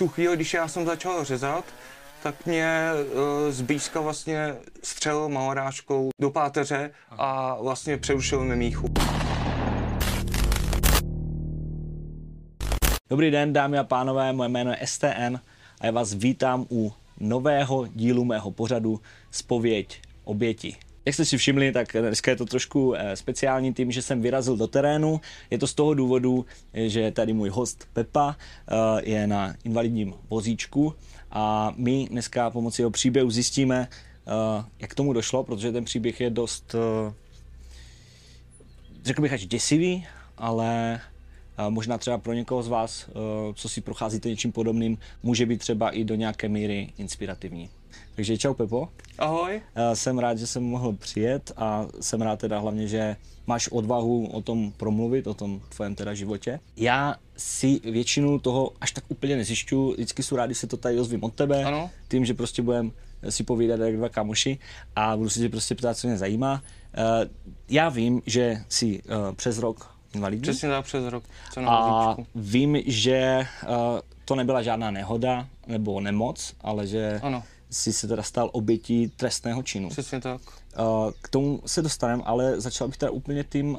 tu chvíli, když já jsem začal řezat, tak mě uh, zblízka vlastně střelil malorážkou do páteře a vlastně přerušil mi míchu. Dobrý den, dámy a pánové, moje jméno je STN a já vás vítám u nového dílu mého pořadu Spověď oběti. Jak jste si všimli, tak dneska je to trošku eh, speciální tím, že jsem vyrazil do terénu. Je to z toho důvodu, že tady můj host Pepa eh, je na invalidním vozíčku a my dneska pomocí jeho příběhu zjistíme, eh, jak tomu došlo, protože ten příběh je dost, řekl bych až děsivý, ale možná třeba pro někoho z vás, co si procházíte něčím podobným, může být třeba i do nějaké míry inspirativní. Takže čau Pepo. Ahoj. Jsem rád, že jsem mohl přijet a jsem rád teda hlavně, že máš odvahu o tom promluvit, o tom tvém teda životě. Já si většinu toho až tak úplně nezjišťu, vždycky jsou rád, když se to tady dozvím od tebe, ano. tím, že prostě budem si povídat jak dva kamoši a budu si tě prostě ptát, co mě zajímá. Eh, já vím, že jsi eh, přes rok invalidní. Přesně tak, přes rok. Co na a vím, že eh, to nebyla žádná nehoda nebo nemoc, ale že ano si se teda stal obětí trestného činu. Přesně tak. K tomu se dostaneme, ale začal bych teda úplně tím,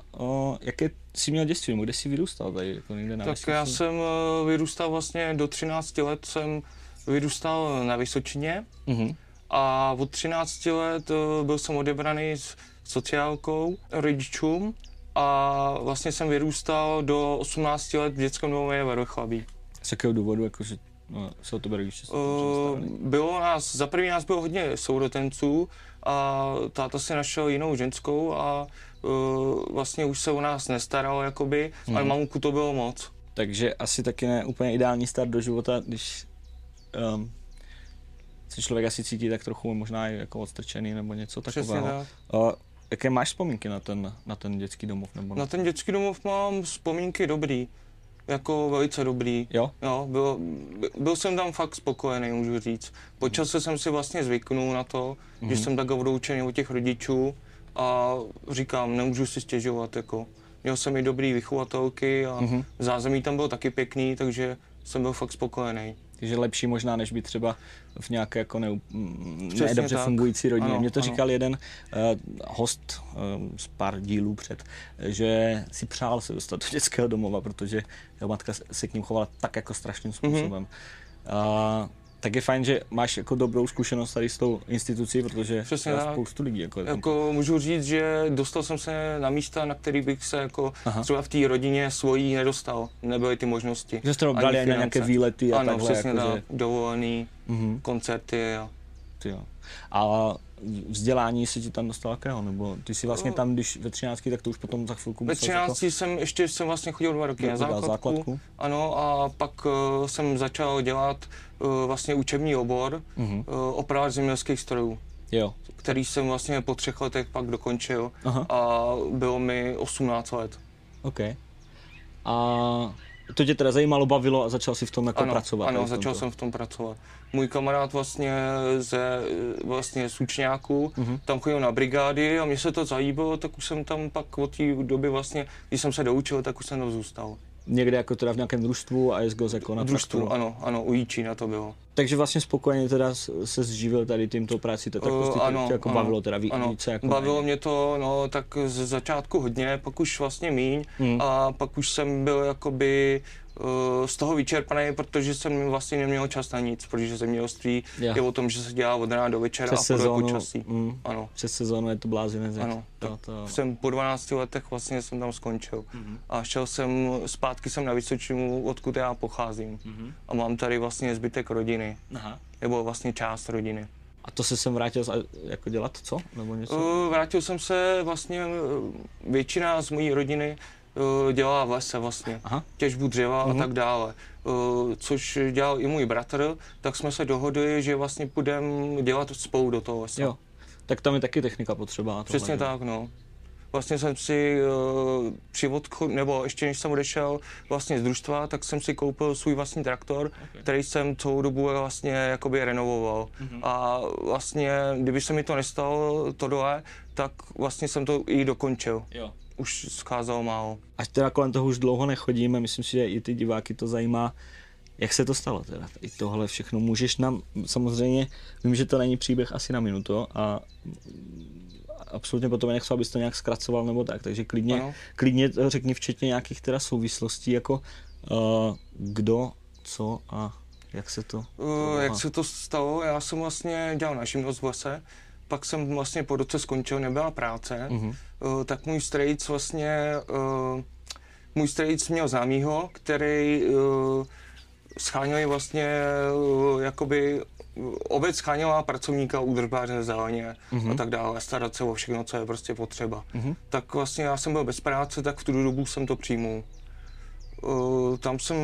jaké jsi měl dětství, kde jsi vyrůstal tady, jako někde na Tak vesnici? já jsem e, vyrůstal vlastně do 13 let jsem vyrůstal na Vysočině uh-huh. a od 13 let e, byl jsem odebraný s sociálkou rodičům a vlastně jsem vyrůstal do 18 let v dětském domově ve. Z jakého důvodu, jakože se o tebe rodiče uh, Bylo nás, za první nás bylo hodně sourotenců a táta si našel jinou ženskou a uh, vlastně už se o nás nestaral jakoby, hmm. ale mamku to bylo moc. Takže asi taky ne úplně ideální start do života, když um, se člověk asi cítí tak trochu možná jako odstrčený nebo něco takového. Tak. Uh, jaké máš vzpomínky na ten, na ten dětský domov? Nebo na... na ten dětský domov mám vzpomínky dobrý jako velice dobrý. Jo? Jo, byl, byl jsem tam fakt spokojený, můžu říct. Po čase jsem si vlastně zvyknul na to, mm-hmm. že jsem tak odloučený od těch rodičů a říkám, nemůžu si stěžovat, jako. Měl jsem i dobrý vychovatelky a mm-hmm. zázemí tam bylo taky pěkný, takže jsem byl fakt spokojený. Takže lepší možná, než být třeba v nějaké jako ne, nedobře tak. fungující rodině. Ano, Mě to ano. říkal jeden uh, host uh, z pár dílů před, že si přál se dostat do dětského domova, protože jeho matka se k ním chovala tak jako strašným způsobem. Mm-hmm. Uh, tak je fajn, že máš jako dobrou zkušenost tady s tou institucí, protože Přesně tak. spoustu lidí. Jako, jako můžu říct, že dostal jsem se na místa, na který bych se jako Aha. třeba v té rodině svojí nedostal. Nebyly ty možnosti. Že jste brali na nějaké výlety a ano, takhle. Přesně jako, tak, že... dovolený, mm-hmm. koncerty a... Ty jo. A vzdělání se ti tam dostal jakého? Nebo ty si vlastně tam, když ve 13, tak to už potom za chvilku Ve 13 jako... jsem ještě jsem vlastně chodil dva roky na základku, základku. Ano, a pak uh, jsem začal dělat uh, vlastně učební obor uh-huh. uh, oprava zemědělských strojů. Jo. Který jsem vlastně po třech letech pak dokončil Aha. a bylo mi 18 let. OK. A to tě teda zajímalo, bavilo a začal si v tom jako ano, pracovat? Ano, začal jsem v tom pracovat. Můj kamarád vlastně ze vlastně z Učňáku, uh-huh. tam chodil na brigády a mě se to zajímalo, tak už jsem tam pak od té doby vlastně, když jsem se doučil, tak už jsem tam zůstal. Někde jako teda v nějakém družstvu a je jako na Družstvu, traktoru. ano, ano, u Jíčína to bylo. Takže vlastně spokojeně teda se zživil tady tímto práci, to tak prostě uh, ano, tě jako ano, bavilo teda ví, ano. více jako Bavilo ne. mě to, no tak z začátku hodně, pak už vlastně míň hmm. a pak už jsem byl jakoby Eh, z toho vyčerpaný, protože jsem vlastně neměl čas na nic, protože zemědělství yeah. je o tom, že se dělá od rána do večera Přes a sezónu, časí. Mm, ano. Přes sezónu je to blázinec. Ano, to, to... jsem po 12 letech vlastně jsem tam skončil. Mm-hmm. A šel jsem, zpátky jsem na Vysočinu, odkud já pocházím. Mm-hmm. A mám tady vlastně zbytek rodiny. Aha. Nebo vlastně část rodiny. A to se sem vrátil jako dělat co? Nebo něco? Uh, vrátil jsem se vlastně, eh, většina z mojí rodiny dělá v lese vlastně, Aha. těžbu dřeva uh-huh. a mhm. tak dále. Uh, což dělal i můj bratr, tak jsme se dohodli, že vlastně půjdeme dělat spolu do toho lesa. Jo. Tak tam je taky technika potřeba. Přesně tohle, tak, no. Vlastně jsem si uh, při odchodu, nebo ještě než jsem odešel vlastně z družstva, tak jsem si koupil svůj vlastní traktor, okay. který jsem celou dobu vlastně jakoby renovoval. Mm-hmm. A vlastně, kdyby se mi to nestalo, to dole, tak vlastně jsem to i dokončil. Jo už scházelo málo. Až teda kolem toho už dlouho nechodíme, myslím si, že i ty diváky to zajímá, Jak se to stalo teda? I tohle všechno můžeš nám, samozřejmě, vím, že to není příběh asi na minutu a absolutně potom nechci, abys to nějak zkracoval nebo tak, takže klidně, Ano. klidně to řekni včetně nějakých teda souvislostí, jako uh, kdo, co a jak se to... Uh, jak se to stalo? Já jsem vlastně dělal na živnost v lese, pak jsem vlastně po roce skončil, nebyla práce, Mhm. uh, tak můj strejc vlastně, uh, můj strejc měl známýho, který uh, scháněli vlastně, uh, jakoby, obec scháněla pracovníka, údržbáře zeleně Mhm. a tak dále, starat se o všechno, co je prostě potřeba. Mhm. Tak vlastně já jsem byl bez práce, tak v tu dobu jsem to přijmul. Uh, tam jsem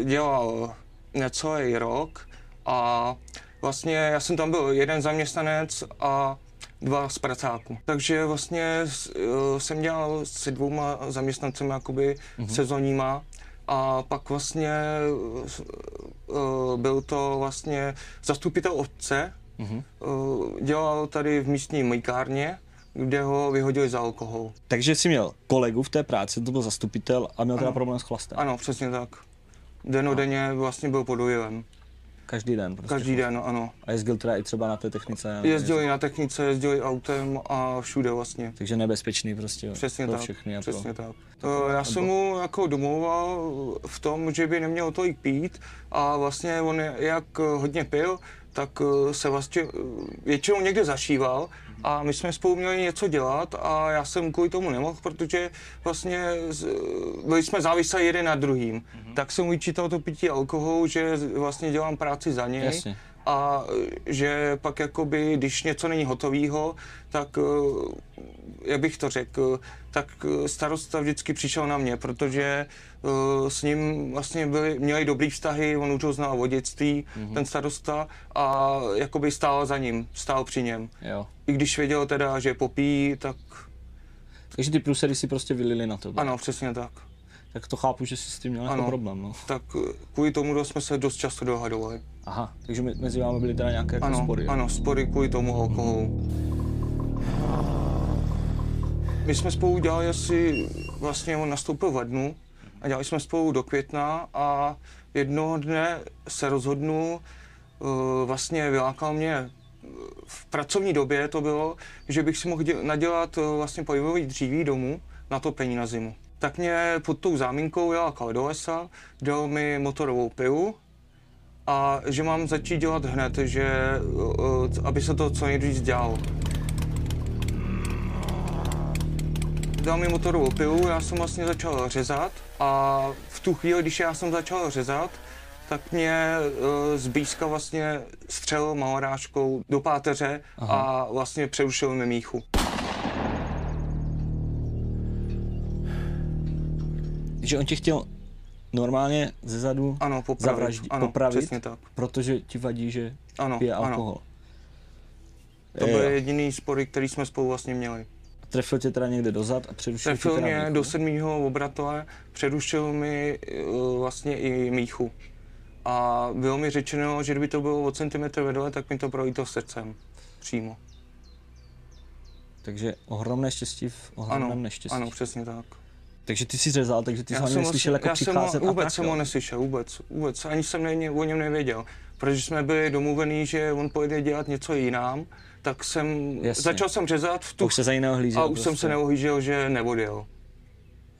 eh, dělal necelý rok a vlastně já jsem tam byl jeden zaměstnanec a dva z pracáků. Takže vlastně eh, jsem dělal se dvouma zaměstnancemi jakoby mm-hmm. sezónníma a pak vlastně eh, byl to vlastně zastupitel obce, Mhm. eh, dělal tady v místní mýkárně, kde ho vyhodili za alkohol. Takže jsi měl kolegu v té práci, to byl zastupitel a měl teda Ano. problém s chlastem. Ano, přesně tak. Denodenně vlastně byl pod. Každý den prostě. Každý den, ano. A jezdil teda i třeba na té technice. Jezdili na technice, jezdili autem a všude vlastně. Takže nebezpečný prostě Přesně pro tak, všechny. A přesně pro... tak. Eh, Já jsem mu jako domlouval v tom, že by neměl tolik pít a vlastně on jak hodně pil, tak eh, se vlastně eh, většinou někde zašíval a my jsme spolu měli něco dělat a já jsem kvůli tomu nemohl, protože vlastně z- byli jsme závislí jeden na druhým. Tak jsem vyčítal to pití alkoholu, že vlastně dělám práci za něj Jasně. a že pak jakoby, když něco není hotovýho, tak eh, jak bych to řekl, tak eh, starosta vždycky přišel na mě, protože eh, s ním vlastně byli, měli dobrý vztahy, on už ho znal od dětství, mm-hmm. ten starosta, a jakoby stál za ním, stál při něm. Jo. I když věděl teda, že popíjí, tak Takže ty průsery si prostě vylili na to. ano, přesně tak. Tak to chápu, že jsi s tím měl jako Ano. problém. No. Tak eh, kvůli tomu jsme se dost často dohadovali. Aha, takže me- mezi vámi byly teda nějaké jako Ano, spory. ano, spory kvůli tomu alkoholu. My jsme spolu dělali asi, vlastně on nastoupil v lednu a dělali jsme spolu do května a jednoho dne se rozhodnu, uh, vlastně vylákal mě eh, v pracovní době to bylo, že bych si mohl dě- nadělat uh, vlastně palivový dříví domů na topení na zimu. Tak mě pod tou záminkou vylákal do lesa, dal mi motorovou pilu a že mám začít dělat hned, že aby se to co nejdřív dělalo. Dal mi motorovou pilu, já jsem vlastně začal řezat a v tu chvíli, když já jsem začal řezat, tak mě uh, zblízka vlastně střelil malorážkou do páteře Aha. a vlastně přerušil mi míchu. Že on tě chtěl normálně ze zadu Ano, popravit. zavraždit, ano, popravit, přesně tak. protože ti vadí, že Ano, pije ano. alkohol. To Jo. byl jediný spory, který jsme spolu vlastně měli. Trefil tě teda někde dozad a přerušil Trefil mě do sedmého obratele, přerušil mi uh, vlastně i míchu. A bylo mi řečeno, že kdyby to bylo o centimetr vedle, tak mi to prolítlo srdcem. Přímo. Takže ohromné štěstí v ohromném Ano, neštěstí. ano, přesně tak. Takže ty jsi řezal, takže ty jsi ani neslyšel jako já jsem ho, přicházet a vůbec tak, jsem ho neslyšel, vůbec, vůbec. Ani jsem ne, o něm nevěděl. Protože jsme byli domluvení, že on pojede dělat něco jinam, tak jsem, Jasně. začal jsem řezat v tu už se za ní neohlížel. a už jsem se neohlížel, že neodjel.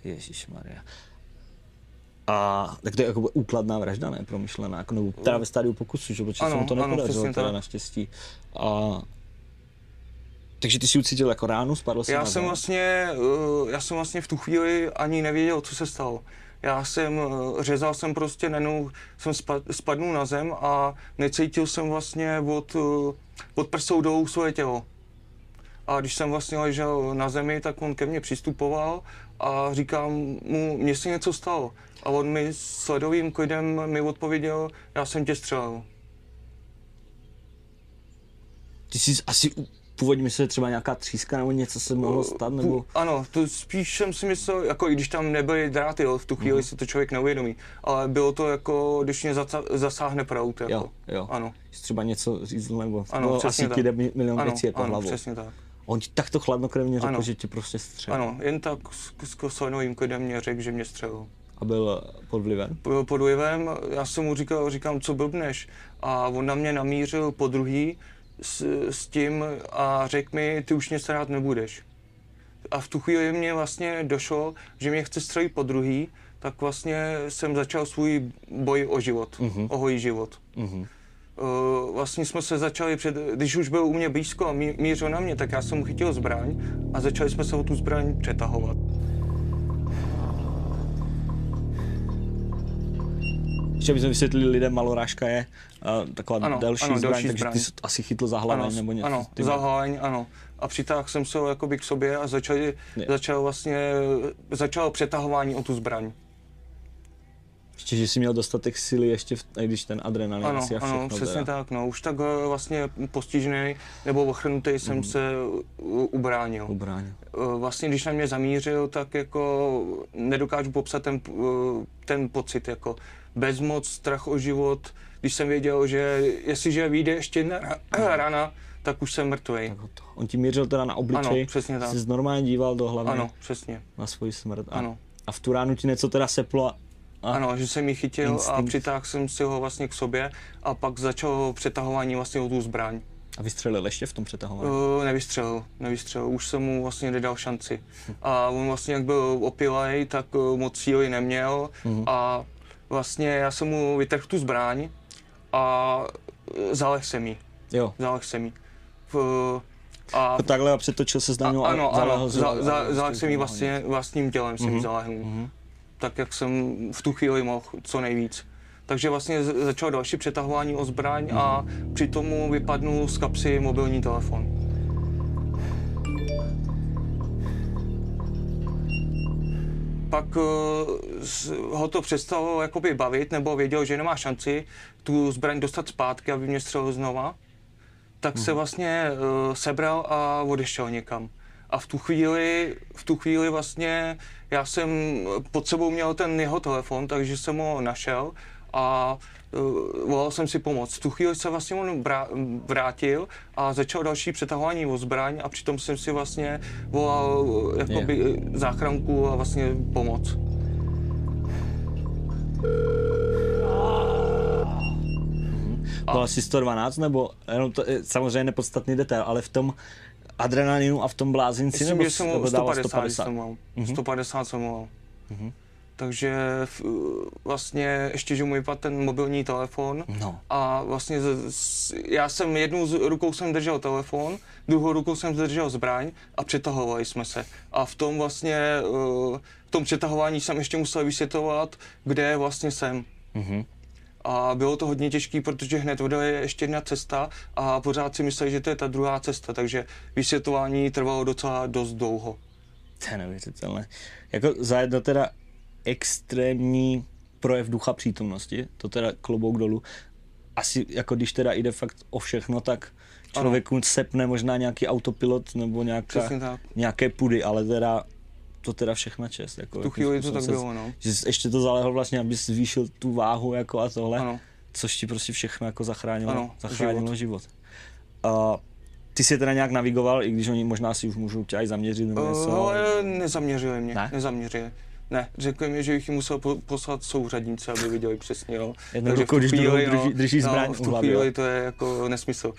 Ježíš Maria. A tak to je jako úkladná vražda, ne? Promyšlená, jako, nebo teda ve stádiu pokusu, že? protože Ano, se mu to nepodařilo přesně teda naštěstí. A... Takže ty si ucítil jako ránu, spadl si Já na jsem zem. vlastně, eh, já jsem vlastně v tu chvíli ani nevěděl, co se stalo. Já jsem, eh, řezal jsem prostě, najednou jsem spa- spadnul na zem a necítil jsem vlastně od, eh, od prsou dolů svoje tělo. A když jsem vlastně ležel na zemi, tak on ke mně přistupoval a říkám mu, mně se něco stalo. A on mi s ledovým klidem mi odpověděl, já jsem tě střelil. Ty jsi asi původně myslel, že třeba nějaká tříska nebo něco se mohlo stát, nebo... Ano, to spíš jsem si myslel, jako i když tam nebyly dráty, jo, v tu chvíli Mhm. si to člověk neuvědomí, ale bylo to jako, když mě zasáhne prout, jako. Jo, jo. Ano, Jsi třeba něco řízl, nebo ano, no, přesně asi jde mi- milion ano, věcí jako ano, hlavou. přesně tak. On ti takto chladnokrevně řekl, Ano. že ti prostě střelil. Ano, jen tak s, s kosonovým klidem mě řekl, že mě střelil. A a byl pod vlivem? Byl pod vlivem, já jsem mu říkal, říkám, co blbneš. A on na mě namířil po druhý s, s tím a řekl mi, ty už mě rád nebudeš. A v tu chvíli mě vlastně došlo, že mě chce střelit po druhý, tak vlastně jsem začal svůj boj o život, uh-huh. o hojí život. Uh-huh. Uh, vlastně jsme se začali, před, když už byl u mě blízko a mí, mířil na mě, tak já jsem mu chytil zbraň a začali jsme se o tu zbraň přetahovat. Ještě bychom vysvětlili lidem, malorážka je uh, taková Ano, delší ano, zbraň, delší takže zbraň. ty jsi asi chytl za hlavu Ano, nebo něco. ano, ty- za hlaň, ano. A přitáhl jsem se ho jakoby k sobě a začali, Je. začal vlastně, začalo přetahování o tu zbraň. Ještě, že jsi měl dostatek síly ještě, v, i když ten adrenalin Ano, asi a všechno. ano, přesně teda. tak, no. Už tak eh, vlastně postižený nebo ochrnutý jsem Mhm. se ubránil. Ubránil. Eh, Vlastně, když na mě zamířil, tak jako nedokážu popsat ten, eh, ten pocit, jako bezmoc, strach o život, když jsem věděl, že jestliže vyjde ještě jedna ra- rana, tak už jsem mrtvý. Tak to. On ti mířil teda na obličej, Ano, přesně tak. jsi normálně díval do hlavy Ano, přesně. na svoji smrt. A, Ano. a v tu ránu ti něco teda seplo a Ano, že jsem ji chytil a Instinkt. přitáhl jsem si ho vlastně k sobě a pak začalo přetahování vlastně o tu zbraň. a vystřelil ještě v tom přetahování. Uh, nevystřelil, nevystřelil, už jsem mu vlastně nedal šanci. A on vlastně jak byl opilej, tak uh, moc síly neměl a vlastně já jsem mu vytrhl tu zbraň a uh, zaleh jsem jí, Jo. zaleh jsem jí. V, a, Jako takhle a přetočil se s a, ano, ano, za, za, zaleh vlastně jsem jí vlastně vlastním tělem, jsem jí zalehnul. Tak jak jsem v tu chvíli mohl, co nejvíc. Takže vlastně začalo další přetahování o zbraň a při tomu vypadnul z kapsy mobilní telefon. Pak eh, ho to přestalo jakoby bavit, nebo věděl, že nemá šanci tu zbraň dostat zpátky, aby mě střelil znova. Tak se vlastně uh, sebral a odešel někam. A v tu chvíli, v tu chvíli vlastně já jsem pod sebou měl ten jeho telefon, takže jsem ho našel a uh, volal jsem si pomoc. V tu chvíli se vlastně on vrátil a začal další přetahování o zbraň a přitom jsem si vlastně volal jakoby záchranku a vlastně pomoc. Byl asi 112 nebo, jenom to je samozřejmě nepodstatný detail, ale v tom adrenalinu a v tom blázinci Myslím, nebo, že jsem nebo mu dával 150, 150. 150? jsem mal. 150 jsem mal. Takže v- vlastně ještě, že mu vypadl ten mobilní telefon No. a vlastně z, z, já jsem jednou z rukou jsem držel telefon, druhou rukou jsem držel zbraň a přetahovali jsme se. A v tom vlastně, eh, v tom přetahování jsem ještě musel vysvětlovat, kde vlastně jsem. Mhm. A bylo to hodně těžké, protože hned vedle je ještě jedna cesta a pořád si mysleli, že to je ta druhá cesta, takže vysvětlování trvalo docela dost dlouho. To je neuvěřitelné. Jako za jedno teda extrémní projev ducha přítomnosti, to teda klobouk dolů. Asi jako když teda jde fakt o všechno, tak člověku sepne možná nějaký autopilot nebo nějaká, nějaké pudy, ale teda to teda všechna čest. Jako, tu chvíli to tak se, bylo, no. Že jsi ještě to zalehl vlastně, aby zvýšil tu váhu jako a tohle, Ano. což ti prostě všechno jako zachránilo, Ano, zachránilo život. život. A ty si teda nějak navigoval, i když oni možná si už můžou tě aj zaměřit nebo něco. Uh, ale nezaměřili mě, Ne? ne? nezaměřili. Ne, řekli mi, že bych jim musel po- poslat souřadnice, aby viděli přesně, jo. Jednou Takže rukou, když druhou chvíli, drží- drží zbraň no, v tu chvíli to je jako nesmysl.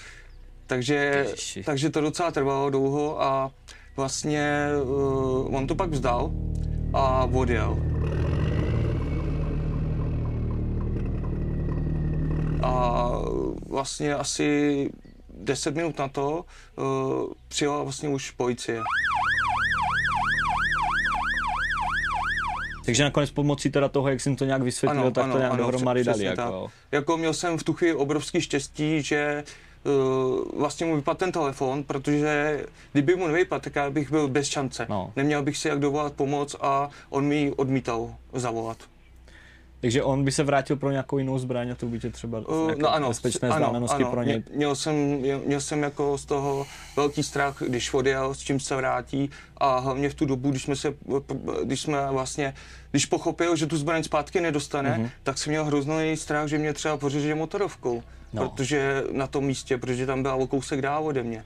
Takže, Ježiši. takže to docela trvalo dlouho a vlastně uh, on to pak vzdal a odjel. A vlastně asi 10 minut na to uh, přijela vlastně už policie. Takže nakonec pomocí teda toho, jak jsem to nějak vysvětlil, tak to nějak dohromady pře- dali. Jako, jako měl jsem v tu chvíli obrovský štěstí, že uh, vlastně mu vypadl ten telefon, protože kdyby mu nevypadl, tak já bych byl bez šance. No. Neměl bych si jak dovolat pomoc a on mi odmítal zavolat. Takže on by se vrátil pro nějakou jinou zbraň a to by tě třeba Uh, no ano, bezpečné ano, vzdálenosti ano. pro něj. Mě- Měl jsem, měl, jsem jako z toho velký strach, když odjel, s čím se vrátí a hlavně v tu dobu, když jsme se, když jsme vlastně, když pochopil, že tu zbraň zpátky nedostane, mm-hmm. tak jsem měl hrozný strach, že mě třeba pořeže motorovkou, No. no. protože na tom místě, protože tam byla o kousek dál ode mě.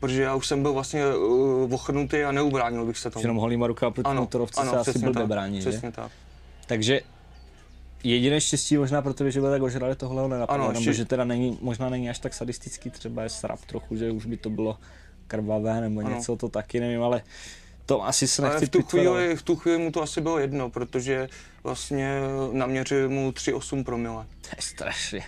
Protože já už jsem byl vlastně uh, ochrnutý a neubránil bych se tomu. Že jenom holýma ruka proti motorovce se asi blbě tak, brání, že? Přesně tak. Takže jediné štěstí možná proto, že byl tak ožrali tohle ho nenapadlo, Ano, nebo že teda není, možná není až tak sadistický, třeba je srap trochu, že už by to bylo krvavé nebo Ano. něco, to taky nevím, ale to asi se Ale nechci v tu, pitvat, ale- chvíli, v tu chvíli mu to asi bylo jedno, protože vlastně naměřil mu 3,8 promile. To je strašně.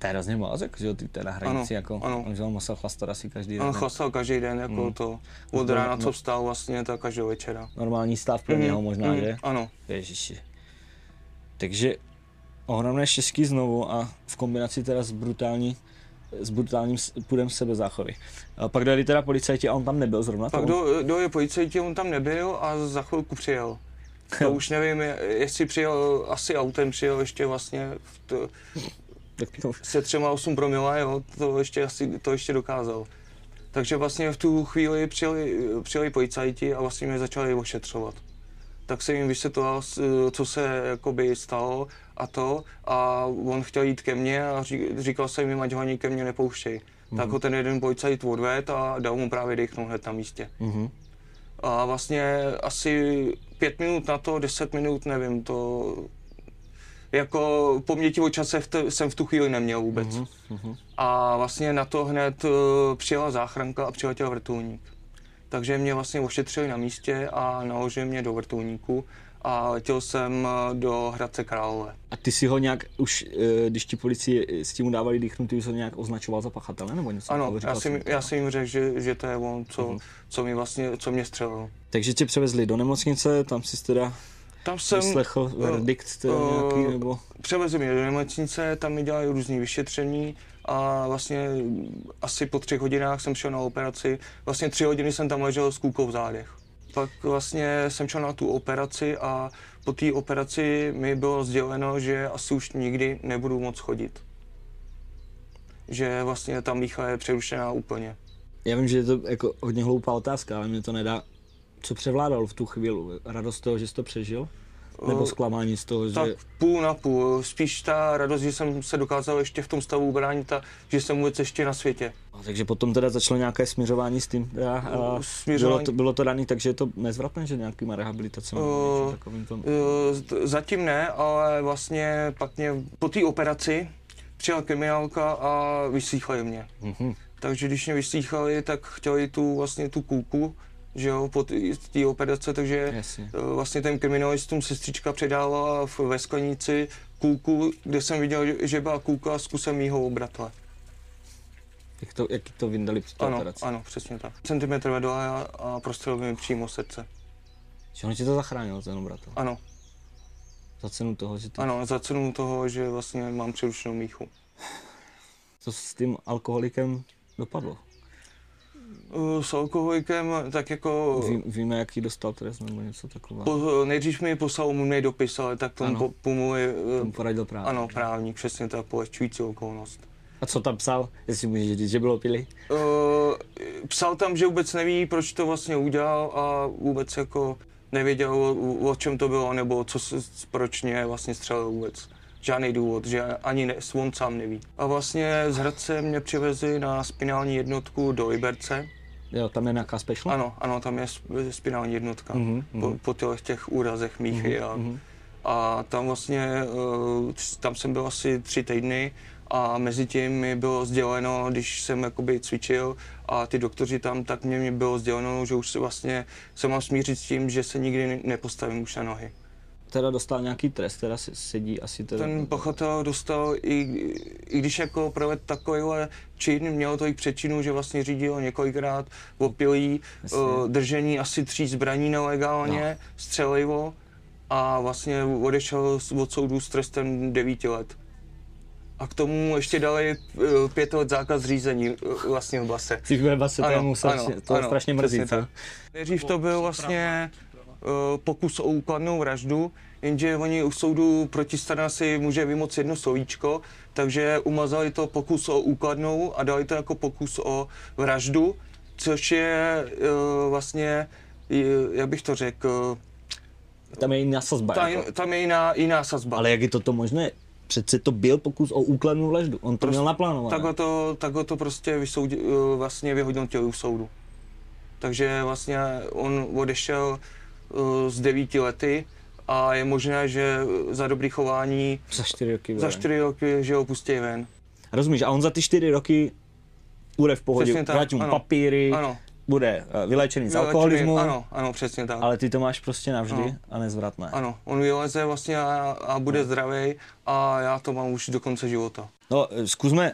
To je hrozně moc, jako, že jo, ty na hranici, Ano, jako, ano. že on musel chlastat asi každý den. On chlastal každý den, jako Mm. to od No, rána, no. co vstal vlastně, tak každého večera. Normální stav pro něho možná, Mm, že? Ano. Ježiši. Takže ohromné štěstí znovu a v kombinaci teda s brutální s brutálním půdem sebezáchovy. A pak dojeli teda policajti a on tam nebyl zrovna. Pak do, do je policajti, on tam nebyl a za chvilku přijel. To už nevím, je- jestli přijel, asi autem přijel ještě vlastně v to, to, se třema 8 promile, jo, to ještě asi, to ještě dokázal. Takže vlastně v tu chvíli přijeli, přijeli policajti a vlastně mě začali ošetřovat. Tak jsem jim vysvětloval, co se jakoby stalo a to a on chtěl jít ke mně a ří- říkal jsem jim, ať ho ani ke mně nepouštěj. Mm-hmm. Tak ho ten jeden policajt odved a dal mu právě dechnout hned na místě. mhm. A vlastně asi pět minut na to, deset minut, nevím, to jako poměti o čase v te, jsem v tu chvíli neměl vůbec. Mhm, mhm. A vlastně na to hned uh, přijela záchranka a přiletěl vrtulník. Takže mě vlastně ošetřili na místě a naložili mě do vrtulníku a letěl jsem eh, do Hradce Králové. A ty si ho nějak už, eh, když ti policii s tím dávali dýchnout, ty jsi ho nějak označoval za pachatele nebo něco? Ano, takového? já jsem, jsi- já jsem jim řekl, že, že to je on, co, Mhm. co, mi vlastně, co mě střelil. Takže tě převezli do nemocnice, tam si teda Tam jsem vyslechl eh, verdikt eh, nějaký, nebo... Převezli mě do nemocnice, tam mi dělali různé vyšetření a vlastně asi po třech hodinách jsem šel na operaci. Vlastně tři hodiny jsem tam ležel s kůlkou v zádech. Pak vlastně jsem šel na tu operaci a po té operaci mi bylo sděleno, že asi už nikdy nebudu moc chodit. Že vlastně ta mícha je přerušená úplně. Já vím, že je to jako hodně hloupá otázka, ale mě to nedá. Co převládalo v tu chvíli? Radost toho, že jsi to přežil? Nebo Eh, zklamání z toho, že... Tak půl na půl. Spíš ta radost, že jsem se dokázal ještě v tom stavu ubránit a že jsem vůbec ještě na světě. A takže potom teda začalo nějaké směřování s tím. Teda, a bylo, Směřování- to, bylo to daný, takže je to nezvratné, že nějakýma rehabilitacemi Eh, takovým tom. Eh, z- Zatím ne, ale vlastně pak mě po té operaci přijela kriminálka a vyslýchali mě. Mhm. Takže když mě vyslýchali, tak chtěli tu vlastně tu kůlku, že jo, po té- operace, takže Jasně. eh, vlastně ten kriminalistům sestřička předávala v, ve sklenici kůlku, kde jsem viděl, že- byla kůlka s kusem mýho bratra. Jak to, jak to vyndali při Ano, operaci? ano, přesně tak. Centimetr vedle a, a prostřelil mi přímo srdce. Že on ti to zachránil, ten bratr. Ano, Za cenu toho, že ty... ano, za cenu toho, že vlastně mám přerušenou míchu. Co s tím alkoholikem dopadlo? Uh, S alkoholikem, tak jako Ví, víme, jaký dostal trest nebo něco takového. po, nejdřív mi poslal umný dopis, ale tak tomu Ano. po, pomůže, Tomu poradil právě. ano, právník, přesně tak, polehčující okolnost. A co tam psal, jestli můžeš říct, že bylo pili? Uh, psal tam, že vůbec neví, proč to vlastně udělal a vůbec jako nevěděl, o, o čem to bylo, nebo co, proč mě vlastně střelil vůbec. Žádný důvod, že ani ne, on sám neví. A vlastně z Hradce mě přivezli na spinální jednotku do Liberce. Jo, tam je nějaká special? Ano, ano, tam je sp- spinální jednotka. Mhm, Po, mhm. po těch, těch úrazech míchy. a, mhm. a tam vlastně, eh, tam jsem byl asi tři týdny a mezi tím mi bylo sděleno, když jsem jakoby cvičil a ty doktoři tam, tak mě, mě bylo sděleno, že už se vlastně se mám smířit s tím, že se nikdy ne- nepostavím už na nohy. Teda dostal nějaký trest, teda se- sedí asi teda... Ten pachatel dostal, i, i když jako provedl takovýhle čin, měl to i přečinu, že vlastně řídil několikrát opilý, Jasně. uh, držení asi tří zbraní nelegálně, no. střelivo a vlastně odešel od soudu s trestem 9 let. A k tomu ještě dali uh, pět let zákaz řízení uh, vlastně v base. V base, to, je mu strašně, to je strašně mrzí. Nejdřív to byl vlastně pokus o úkladnou vraždu, jenže oni u soudu protistrana si může vymoct jedno slovíčko, takže umazali to pokus o úkladnou a dali to jako pokus o vraždu, což je uh, vlastně, jak bych to řekl, Tam je jiná sazba. ta, jako. tam je jiná, jiná sazba. Ale jak je toto možné? Přece to byl pokus o úkladnou vraždu. On to Prostě měl naplánované. Tak ho to, tak ho to prostě vysoudil, vlastně vyhodnotili u soudu. Takže vlastně on odešel z devíti lety a je možné, že za dobrý chování Za čtyři roky. za čtyři roky, že ho pustí ven. Rozumíš, a on za ty čtyři roky bude v pohodě, vrátí mu papíry, Ano. bude eh, vylečený z alkoholismu, Ano, ano, přesně tak. ale ty to máš prostě navždy Ano. a nezvratné. Ano, on vyleze vlastně a, a bude No. zdravý a já to mám už do konce života. No, eh, zkusme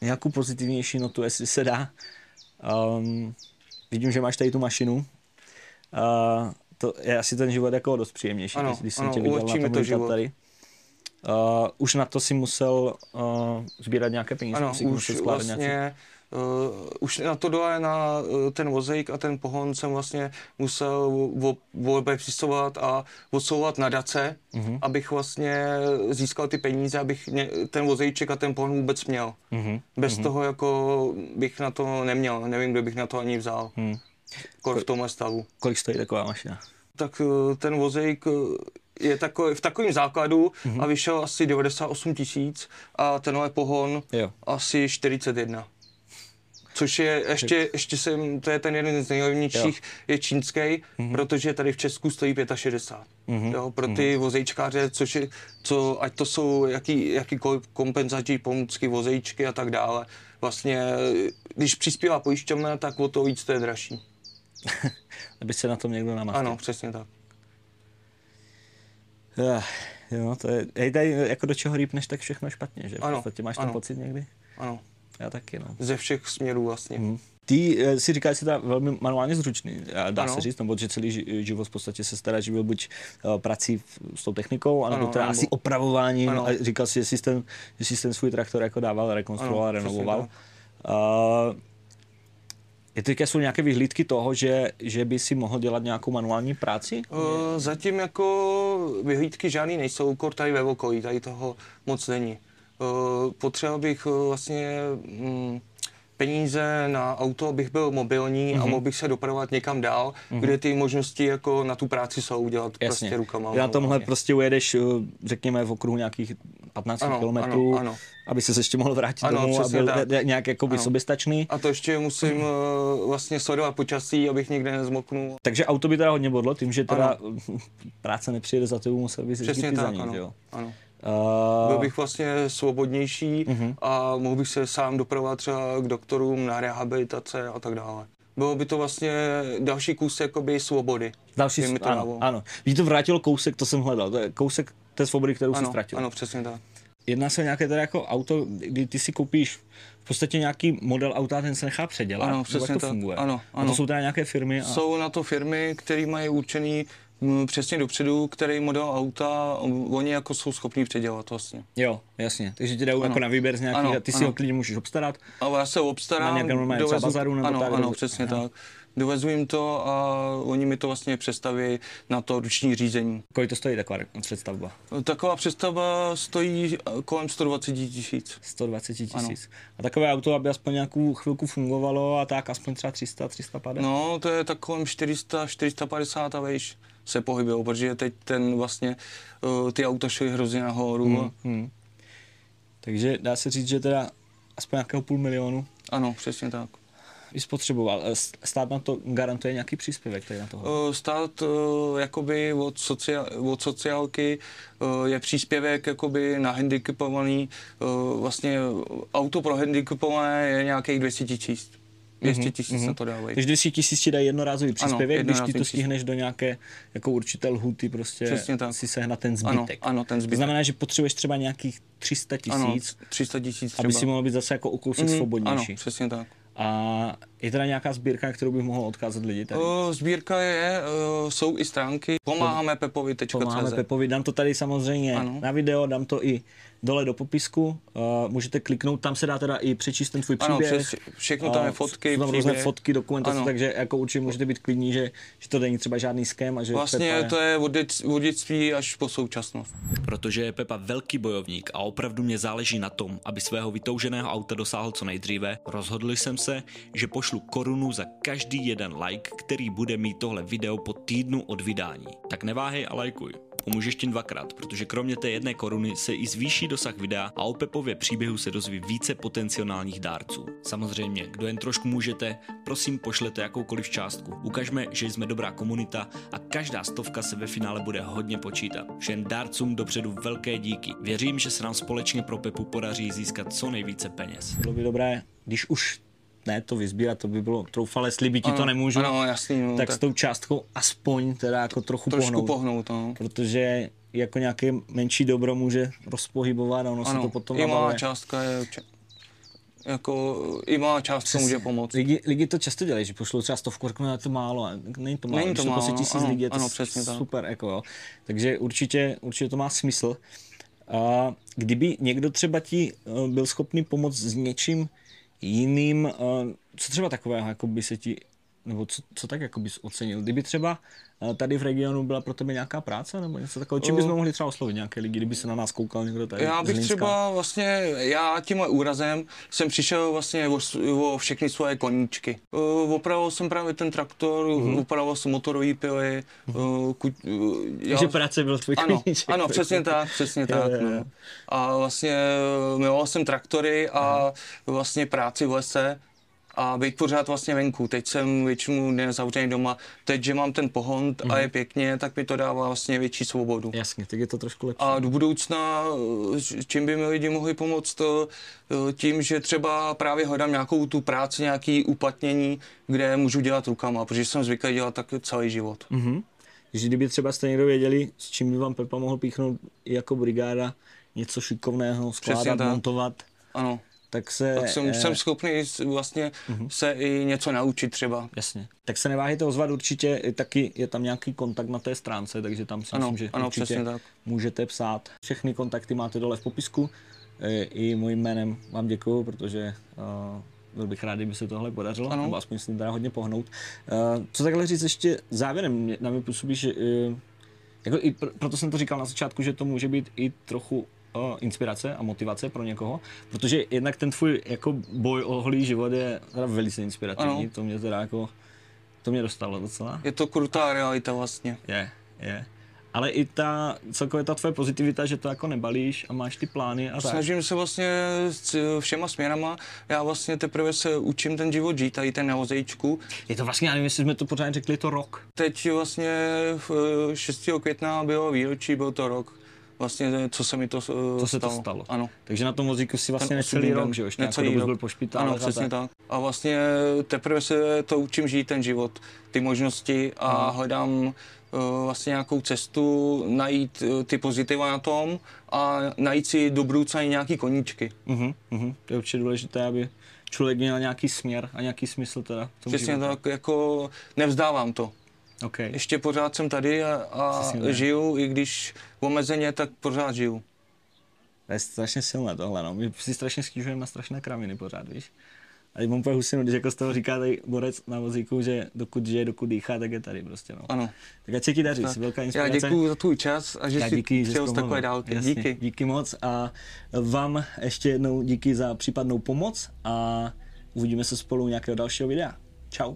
nějakou pozitivnější notu, jestli se dá. Um, vidím, že máš tady tu mašinu. Uh, to je asi ten život jako dost příjemnější, Ano, když, jsem ano, tě viděl na tom to život. tady. Uh, už na to si musel uh, sbírat nějaké peníze, Ano, už musel nějaký... vlastně, uh, už na to dole na uh, ten vozejk a ten pohon jsem vlastně musel přistovat a odsouvat nadace, Mhm. mm-hmm. abych vlastně získal ty peníze, abych mě, ten vozejček a ten pohon vůbec měl. Mhm. Bez toho jako bych na to neměl, nevím, kde bych na to ani vzal. Hmm. Kor v tomhle stavu. Kolik stojí taková mašina? tak eh, ten vozejk eh, je takový, v takovém základu Mhm. a vyšel asi 98 tisíc a tenhle pohon Jo. asi 41. Což je ještě, ještě jsem, to je ten jeden z nejlevnějších, je čínský, Mhm. protože tady v Česku stojí 65. Jo, pro ty vozejčkáře, což je, co, ať to jsou jaký, jakýkoliv kompenzační pomůcky, vozejčky a tak dále. Vlastně, eh, když přispívá pojišťovna, tak o to víc to je dražší. Aby se na tom někdo namastil. Ano, přesně tak. Eh, Jo, to je, hej, tady jako do čeho rýpneš, tak všechno špatně, že? V Ano, podstatě máš ten ano. pocit někdy? Ano, Já taky, no. ze všech směrů vlastně. Hmm. Ty eh, si říkáš, že jsi teda velmi manuálně zručný, dá Ano. se říct, nebo že celý ži- život v podstatě se staráš, že byl buď uh, prací v, s tou technikou, anebo Ano, teda nebo- asi opravováním Ano. a říkal si, že jsi ten, že jsi ten svůj traktor jako dával, rekonstruoval, Ano, přesně renovoval. Uh, je teďka jsou nějaké vyhlídky toho, že, že by si mohl dělat nějakou manuální práci? Uh, zatím jako vyhlídky žádný nejsou, kor tady ve okolí, tady toho moc není. Uh, potřeboval bych vlastně mm, peníze na auto, abych byl mobilní Mhm. mm-hmm. a mohl bych se dopravovat někam dál, mm-hmm. kde ty možnosti jako na tu práci jsou udělat Jasně. prostě rukama. Na tomhle manuálně. prostě ujedeš, uh, řekněme, v okruhu nějakých 15 Ano, kilometrů, ano, ano. aby se ještě mohl vrátit Ano, domů a byl tak. nějak jakoby Ano. soběstačný. A to ještě musím uh, vlastně sledovat počasí, abych nikde nezmoknul. Takže auto by teda hodně bodlo, tím, že teda práce nepřijede za tebou, musel bys Přesně ty za ní, ano. jo? ano. Uh, Byl bych vlastně svobodnější Mhm. a mohl bych se sám dopravovat třeba k doktorům na rehabilitace a tak dále. Bylo by to vlastně další kus jakoby svobody. další, to ano, dávalo. ano. Víš, to vrátilo kousek, to jsem hledal, to je kousek té svobody, kterou jsi Ano, ztratil. ano, přesně tak. Jedná se o nějaké teda jako auto, kdy ty si koupíš v podstatě nějaký model auta, ten se nechá předělat. Ano, přesně jak to tak. funguje. Ano, A to ano. jsou teda nějaké firmy. A... Jsou na to firmy, které mají určený přesně dopředu, který model auta oni jako jsou schopní předělat vlastně. Jo, jasně. Takže ti dají jako na výběr z nějakých, Ano, a ty si ano. ho klidně můžeš obstarat. Ale já se obstarám, Na nějakém normálním třeba bazaru nebo ano, tak, ano, nebo- přesně Aha. tak. Dovezu jim to a oni mi to vlastně představí na to ruční řízení. Kolik to stojí taková představba? Taková představa stojí kolem 120 tisíc. 120 tisíc. A takové auto, aby aspoň nějakou chvilku fungovalo a tak aspoň třeba 300, 350? No, to je tak kolem 400, 450 a vejš se pohybují, protože teď ten vlastně, uh, ty auta šly hrozně nahoru. Hmm. Hmm. Takže dá se říct, že teda aspoň nějakého půl milionu Ano, přesně tak. i spotřeboval. Eh, Stát na to garantuje nějaký příspěvek tady na toho? Uh, Stát jakoby od, socia- od sociálky je příspěvek jakoby na handicapovaný, vlastně auto pro handicapované je nějakých 200 tisíc. 200 tisíc na to dávají. Takže 200 tisíc ti dají jednorázový příspěvek, když ty to stihneš do nějaké jako určité lhuty, prostě Přesně tak. si sehnat ten Ano, zbytek. ano, ten To zbytek. znamená, že potřebuješ třeba nějakých 300 Ano, tisíc, 300 tisíc aby si mohl být zase jako o kousek Mhm, svobodnější. Ano, přesně tak. A je teda nějaká sbírka, kterou bych mohl odkázat lidi tady? Sbírka je, jsou i stránky pomáháme Pomáháme pepovi.cz. Pepovi, dám to tady samozřejmě Ano. na video, dám to i dole do popisku, uh, můžete kliknout, tam se dá teda i přečíst ten tvůj Ano, příběh. přes, všechno tam je fotky, jsou tam různé fotky, dokumentace, Ano. takže jako určitě můžete být klidní, že, že to není třeba žádný skem a že Vlastně Pepa to je od, dět, od dětství až po současnost. Protože je Pepa velký bojovník a opravdu mě záleží na tom, aby svého vytouženého auta dosáhl co nejdříve, rozhodl jsem se, že pošlu korunu za každý jeden like, který bude mít tohle video po týdnu od vydání. Tak neváhej a lajkuj. pomůžeš tím dvakrát, protože kromě té jedné koruny se i zvýší dosah videa a o Pepově příběhu se dozví více potenciálních dárců. Samozřejmě, kdo jen trošku můžete, prosím pošlete jakoukoliv částku. Ukažme, že jsme dobrá komunita a každá stovka se ve finále bude hodně počítat. Všem dárcům dopředu velké díky. Věřím, že se nám společně pro Pepu podaří získat co nejvíce peněz. Bylo by dobré, když už ne to vyzbírat, to by bylo troufale, slíbit ti to nemůžu, Ano, jasný, no, tak tak s tou částkou aspoň teda jako trochu trošku pohnout. pohnout, no. Protože jako nějaké menší dobro může rozpohybovat a ono se to Ano, potom i malá částka je, jako, i malá částka může pomoct. Lidi, lidi to často dělají, že pošlou třeba stovku, řeknou, je to málo, a není to málo, Není to to prostě málo, tisíc ano, lidí, je to ano, přesně tak. super, jako jo. Takže určitě, určitě to má smysl. A kdyby někdo třeba ti eh, byl schopný pomoct s něčím jiným, eh, co třeba takového, jako by se ti, nebo co, co tak jako bys ocenil? Kdyby třeba eh, tady v regionu byla pro tebe nějaká práce nebo něco takového, čím bychom mohli třeba oslovit nějaké lidi, kdyby se na nás koukal někdo tady Já bych třeba vlastně, já tím úrazem jsem přišel vlastně o, o všechny svoje koníčky. Uh, opravoval jsem právě ten traktor, Mhm. mm-hmm. opravoval jsem motorový pily, uh, ku, já, Že práce byl tvůj ano, koníček. ano, přesně tak, přesně tak. jo, jo. No. A vlastně miloval jsem traktory a vlastně práci v lese a být pořád vlastně venku. Teď jsem většinu dne zavřený doma. Teď, že mám ten pohon a Mhm. je pěkně, tak mi to dává vlastně větší svobodu. Jasně, tak je to trošku lepší. A do budoucna, eh, čím by mi lidi mohli pomoct, to, eh, tím, že třeba právě hledám nějakou tu práci, nějaký uplatnění, kde můžu dělat rukama, protože jsem zvyklý dělat tak celý život. Mhm. Že kdyby třeba jste někdo věděli, s čím by vám Pepa mohl píchnout jako brigáda, něco šikovného, skládat, montovat, Ano, tak se... tak jsem, eh, jsem schopný vlastně se i něco naučit třeba. Jasně. Tak se neváhejte ozvat určitě, taky je tam nějaký kontakt na té stránce, takže tam si Ano, myslím, že ano, určitě tak. můžete psát. Všechny kontakty máte dole v popisku. E, I mojím jménem vám děkuju, protože uh, byl bych rád, kdyby se tohle podařilo, Ano. nebo aspoň si dá hodně pohnout. Uh, co takhle říct ještě závěrem, na mě působí, že uh, jako i pr- proto jsem to říkal na začátku, že to může být i trochu uh, inspirace a motivace pro někoho, protože jednak ten tvůj jako boj o holý život je teda velice inspirativní, Ano. to mě teda jako, to mě dostalo docela. Je to krutá realita vlastně. Je, je. Ale i ta, celkově ta tvoje pozitivita, že to jako nebalíš a máš ty plány a tak. Snažím se vlastně s všema směrama. Já vlastně teprve se učím ten život žít, tady ten na vozejčku. Je to vlastně, já nevím, jestli jsme to pořád řekli, to rok. Teď vlastně v, eh, 6. května bylo výročí, byl to rok. Vlastně, co se mi to eh, Co se to stalo. stalo. Ano. Takže na tom vozíku si vlastně necelý rok, že jo? Ještě Necelý dobu byl po špitále. Ano, přesně tak. A vlastně teprve se to učím žít ten život, ty možnosti a hledám eh, vlastně nějakou cestu, najít eh, ty pozitiva na tom a najít si do budoucna i nějaký koníčky. Uh-huh, uh-huh. To je určitě důležité, aby člověk měl nějaký směr a nějaký smysl teda. Přesně tak, jako nevzdávám to. Okay. Ještě pořád jsem tady a, a Přesně žiju, i když omezeně, tak pořád žiju. To je strašně silné tohle, no. My si strašně stěžujeme na strašné kraviny pořád, víš. A teď mám úplně husinu, když jako z toho říká tady borec na vozíku, že dokud žije, dokud dýchá, tak je tady prostě, no. Ano. Tak ať se ti daří, jsi velká Já inspirace. děkuji za tvůj čas a že Já jsi díky, že přijel jsi z takové dálky. Jasně, Díky. Díky moc a vám ještě jednou díky za případnou pomoc a uvidíme se spolu u nějakého dalšího videa. Čau.